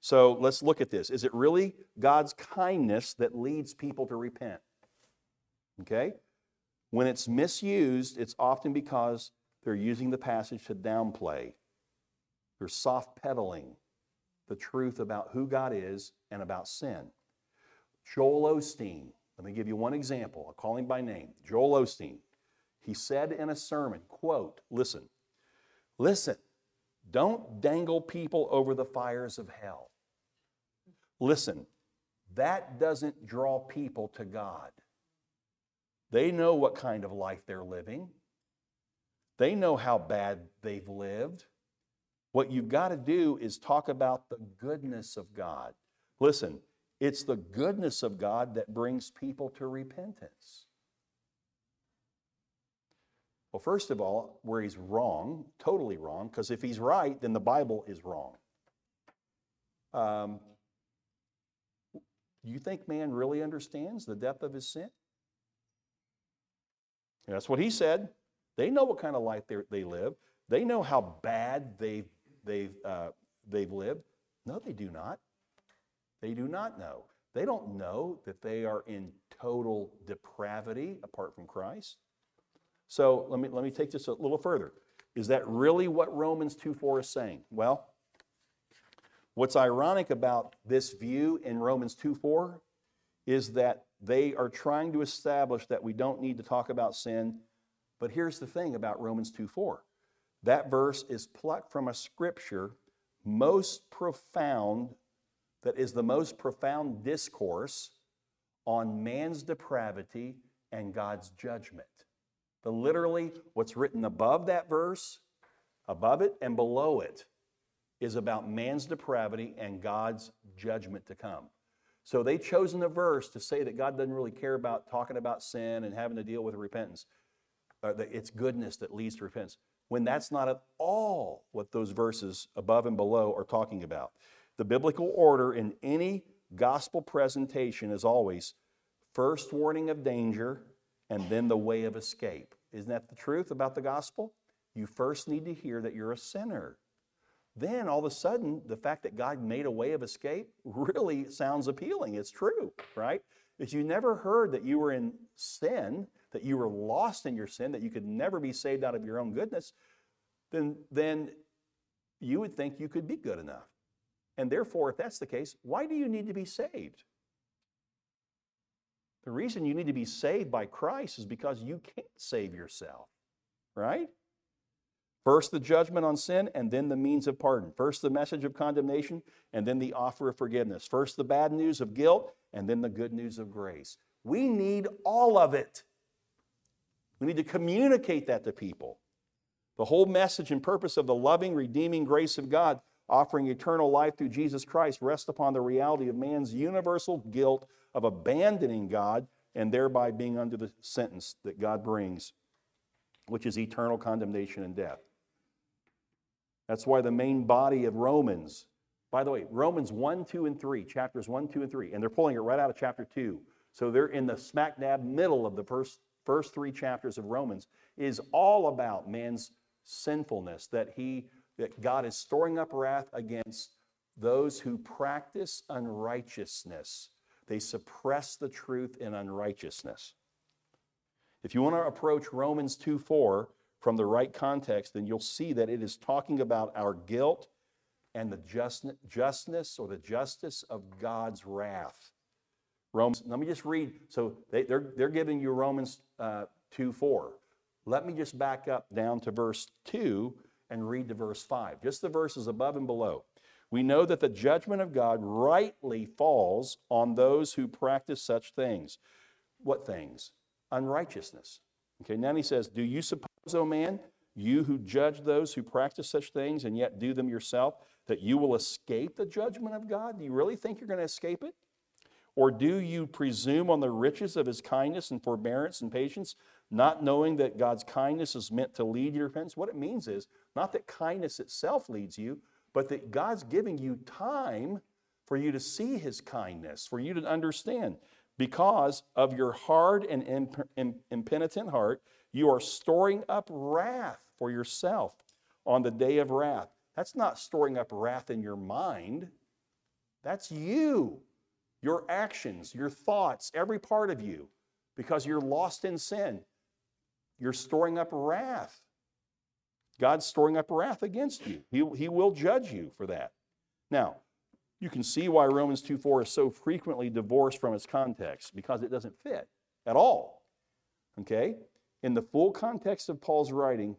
So let's look at this. Is it really God's kindness that leads people to repent? Okay? When it's misused, it's often because they're using the passage to downplay they're soft pedaling the truth about who God is and about sin. Joel Osteen, let me give you one example. I'll call him by name. Joel Osteen. He said in a sermon, quote, listen, listen, don't dangle people over the fires of hell. Listen, that doesn't draw people to God. They know what kind of life they're living. They know how bad they've lived. What you've got to do is talk about the goodness of God. Listen, it's the goodness of God that brings people to repentance. Well, first of all, where he's wrong, totally wrong, because if he's right, then the Bible is wrong. Um, do you think man really understands the depth of his sin? that's what he said. They know what kind of life they live. They know how bad they've they've, uh, they've lived? No, they do not. They do not know. They don't know that they are in total depravity apart from Christ. So let me, let me take this a little further. Is that really what Romans 2 4 is saying? Well, what's ironic about this view in Romans 2 4 is that they are trying to establish that we don't need to talk about sin. But here's the thing about Romans 2 4 that verse is plucked from a scripture most profound, that is the most profound discourse on man's depravity and God's judgment. The literally, what's written above that verse, above it and below it, is about man's depravity and God's judgment to come. So they chosen a verse to say that God doesn't really care about talking about sin and having to deal with repentance. It's goodness that leads to repentance when that's not at all what those verses above and below are talking about. The biblical order in any gospel presentation is always first warning of danger and then the way of escape. Isn't that the truth about the gospel? You first need to hear that you're a sinner. Then all of a sudden, the fact that God made a way of escape really sounds appealing. It's true, right? If you never heard that you were in sin, that you were lost in your sin, that you could never be saved out of your own goodness, then, then you would think you could be good enough. And therefore, if that's the case, why do you need to be saved? The reason you need to be saved by Christ is because you can't save yourself, right? First, the judgment on sin, and then the means of pardon. First, the message of condemnation, and then the offer of forgiveness. First, the bad news of guilt, and then the good news of grace. We need all of it. We need to communicate that to people. The whole message and purpose of the loving, redeeming grace of God, offering eternal life through Jesus Christ, rests upon the reality of man's universal guilt of abandoning God and thereby being under the sentence that God brings, which is eternal condemnation and death. That's why the main body of Romans, by the way, Romans 1, 2, and 3, chapters 1, 2, and 3, and they're pulling it right out of chapter 2. So they're in the smack dab middle of the first, first three chapters of Romans, is all about man's sinfulness, that he that God is storing up wrath against those who practice unrighteousness. They suppress the truth in unrighteousness. If you want to approach Romans 2 4 from the right context, then you'll see that it is talking about our guilt and the justness or the justice of God's wrath. Romans, let me just read. So they, are they're, they're giving you Romans uh, 2 4. Let me just back up down to verse 2 and read to verse 5, just the verses above and below. We know that the judgment of God rightly falls on those who practice such things. What things? Unrighteousness. Okay, now he says, Do you suppose, O man, you who judge those who practice such things and yet do them yourself, that you will escape the judgment of God? Do you really think you're going to escape it? Or do you presume on the riches of his kindness and forbearance and patience, not knowing that God's kindness is meant to lead you to repentance? What it means is not that kindness itself leads you, but that God's giving you time for you to see his kindness, for you to understand. Because of your hard and impenitent heart, you are storing up wrath for yourself on the day of wrath. That's not storing up wrath in your mind, that's you, your actions, your thoughts, every part of you, because you're lost in sin. You're storing up wrath. God's storing up wrath against you. He, he will judge you for that. Now, you can see why Romans 2 4 is so frequently divorced from its context because it doesn't fit at all. Okay? In the full context of Paul's writing,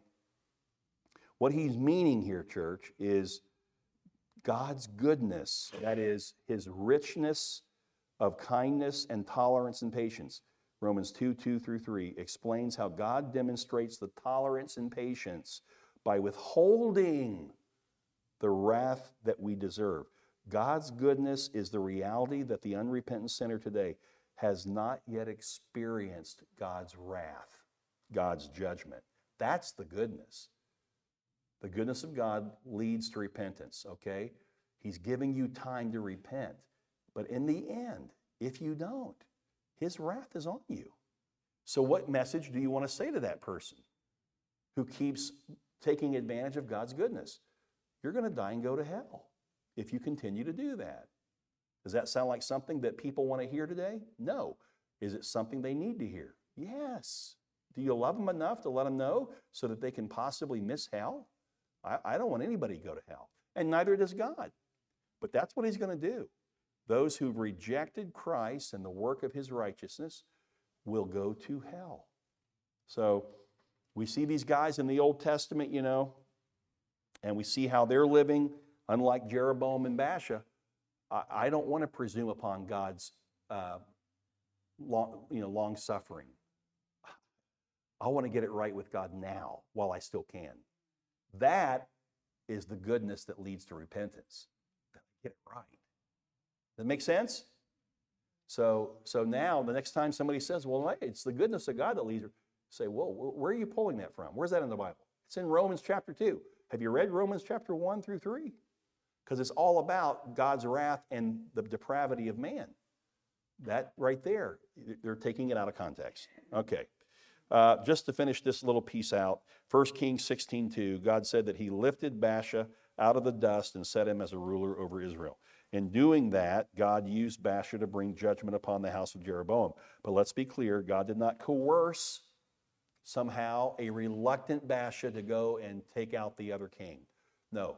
what he's meaning here, church, is God's goodness, that is, his richness of kindness and tolerance and patience. Romans 2 2 through 3 explains how God demonstrates the tolerance and patience by withholding the wrath that we deserve. God's goodness is the reality that the unrepentant sinner today has not yet experienced God's wrath, God's judgment. That's the goodness. The goodness of God leads to repentance, okay? He's giving you time to repent. But in the end, if you don't, his wrath is on you. So, what message do you want to say to that person who keeps taking advantage of God's goodness. You're going to die and go to hell if you continue to do that. Does that sound like something that people want to hear today? No. Is it something they need to hear? Yes. Do you love them enough to let them know so that they can possibly miss hell? I, I don't want anybody to go to hell, and neither does God. But that's what He's going to do. Those who've rejected Christ and the work of His righteousness will go to hell. So, we see these guys in the Old Testament, you know, and we see how they're living, unlike Jeroboam and Baasha. I, I don't want to presume upon God's uh, long, you know, long suffering. I want to get it right with God now while I still can. That is the goodness that leads to repentance. Get it right. That make sense? So, so now the next time somebody says, well, it's the goodness of God that leads, her, say, whoa, where are you pulling that from? Where's that in the Bible? It's in Romans chapter 2. Have you read Romans chapter 1 through 3? Because it's all about God's wrath and the depravity of man. That right there, they're taking it out of context. Okay. Uh, just to finish this little piece out, 1 Kings 16 2, God said that he lifted Baasha out of the dust and set him as a ruler over Israel. In doing that, God used Baasha to bring judgment upon the house of Jeroboam. But let's be clear God did not coerce somehow a reluctant Baasha to go and take out the other king. No,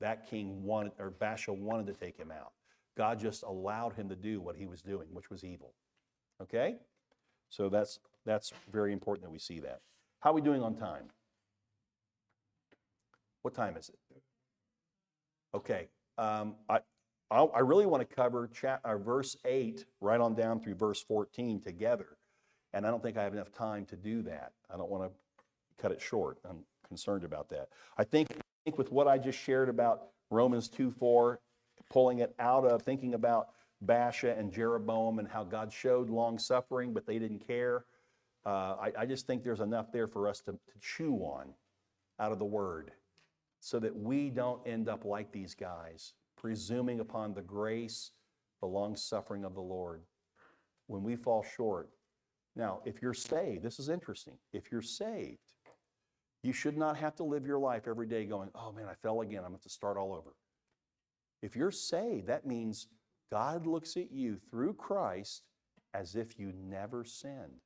that king wanted, or Baasha wanted to take him out. God just allowed him to do what he was doing, which was evil. Okay? So that's that's very important that we see that. How are we doing on time? What time is it? Okay. Um, I, I, I really want to cover uh, verse 8 right on down through verse 14 together. And I don't think I have enough time to do that. I don't want to cut it short. I'm concerned about that. I think, I think with what I just shared about Romans 2 4, pulling it out of thinking about Baasha and Jeroboam and how God showed long suffering, but they didn't care. Uh, I, I just think there's enough there for us to, to chew on out of the word so that we don't end up like these guys, presuming upon the grace, the long suffering of the Lord when we fall short. Now, if you're saved, this is interesting. If you're saved, you should not have to live your life every day going, oh man, I fell again. I'm going to start all over. If you're saved, that means God looks at you through Christ as if you never sinned.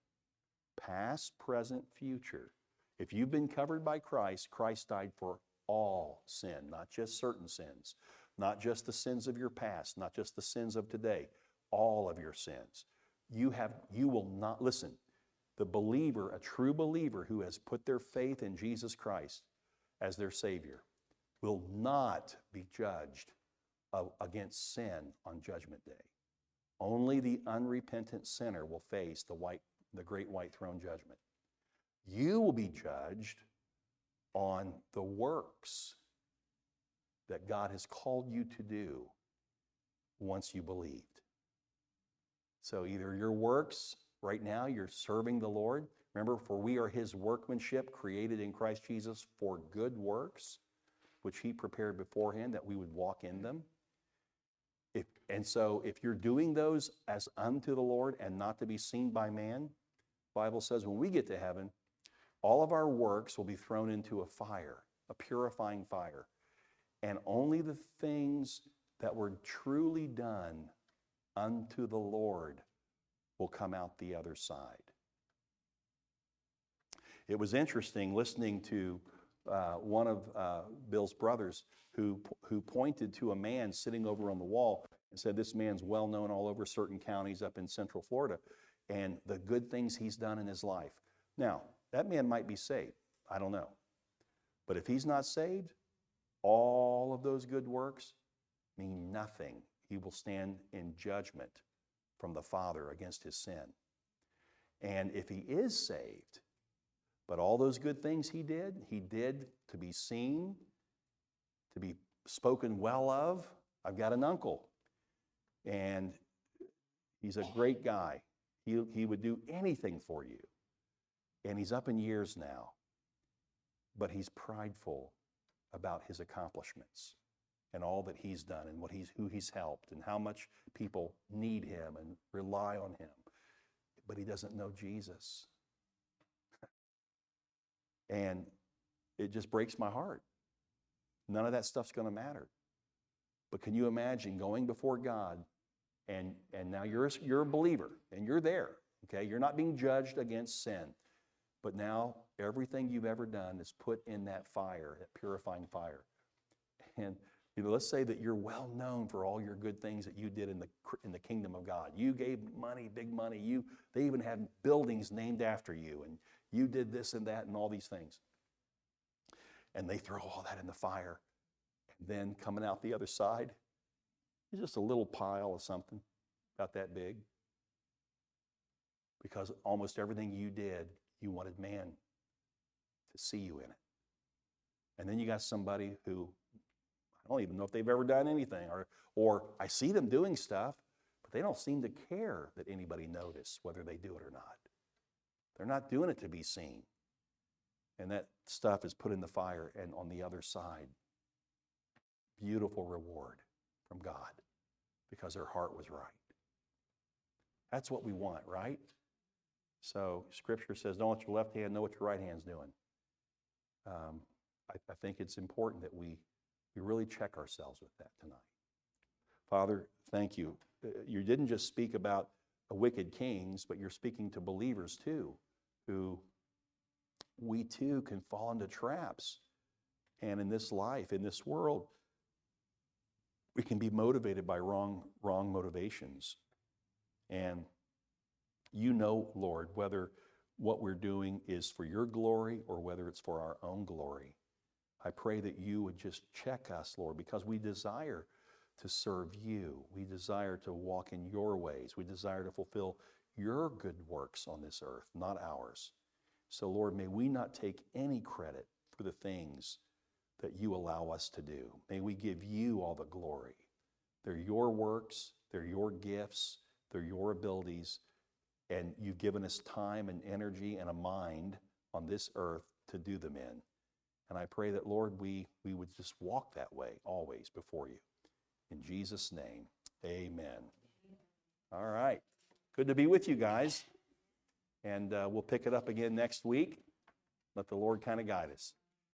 Past, present, future. If you've been covered by Christ, Christ died for all sin, not just certain sins, not just the sins of your past, not just the sins of today, all of your sins. You have you will not listen. The believer, a true believer who has put their faith in Jesus Christ as their savior will not be judged against sin on judgment day. Only the unrepentant sinner will face the white the great white throne judgment. You will be judged on the works that God has called you to do once you believed. So either your works, right now, you're serving the Lord. Remember, for we are his workmanship created in Christ Jesus for good works, which he prepared beforehand that we would walk in them. If, and so if you're doing those as unto the Lord and not to be seen by man, Bible says when we get to heaven, all of our works will be thrown into a fire, a purifying fire. And only the things that were truly done unto the Lord will come out the other side. It was interesting listening to uh, one of uh, Bill's brothers who, who pointed to a man sitting over on the wall and said, This man's well known all over certain counties up in Central Florida and the good things he's done in his life. Now, that man might be saved. I don't know. But if he's not saved, all of those good works mean nothing. He will stand in judgment from the Father against his sin. And if he is saved, but all those good things he did, he did to be seen, to be spoken well of. I've got an uncle, and he's a great guy. He, he would do anything for you. And he's up in years now, but he's prideful about his accomplishments and all that he's done and what he's, who he's helped and how much people need him and rely on him. But he doesn't know Jesus. [laughs] and it just breaks my heart. None of that stuff's going to matter. But can you imagine going before God and, and now you're, you're a believer and you're there, okay? You're not being judged against sin. But now everything you've ever done is put in that fire, that purifying fire. And you know, let's say that you're well known for all your good things that you did in the in the kingdom of God. You gave money, big money. You they even had buildings named after you, and you did this and that and all these things. And they throw all that in the fire. And then coming out the other side is just a little pile of something about that big. Because almost everything you did you wanted man to see you in it. And then you got somebody who I don't even know if they've ever done anything, or, or I see them doing stuff, but they don't seem to care that anybody notice whether they do it or not. They're not doing it to be seen. And that stuff is put in the fire, and on the other side, beautiful reward from God because their heart was right. That's what we want, right? So Scripture says, don't let your left hand know what your right hand's doing. Um, I, I think it's important that we, we really check ourselves with that tonight. Father, thank you. Uh, you didn't just speak about wicked kings, but you're speaking to believers too, who we too can fall into traps. And in this life, in this world, we can be motivated by wrong, wrong motivations. And you know, Lord, whether what we're doing is for your glory or whether it's for our own glory. I pray that you would just check us, Lord, because we desire to serve you. We desire to walk in your ways. We desire to fulfill your good works on this earth, not ours. So, Lord, may we not take any credit for the things that you allow us to do. May we give you all the glory. They're your works, they're your gifts, they're your abilities, and you've given us time and energy and a mind on this earth to do them in. And I pray that, Lord, we, we would just walk that way always before you. In Jesus' name, amen. All right. Good to be with you guys. And uh, we'll pick it up again next week. Let the Lord kind of guide us.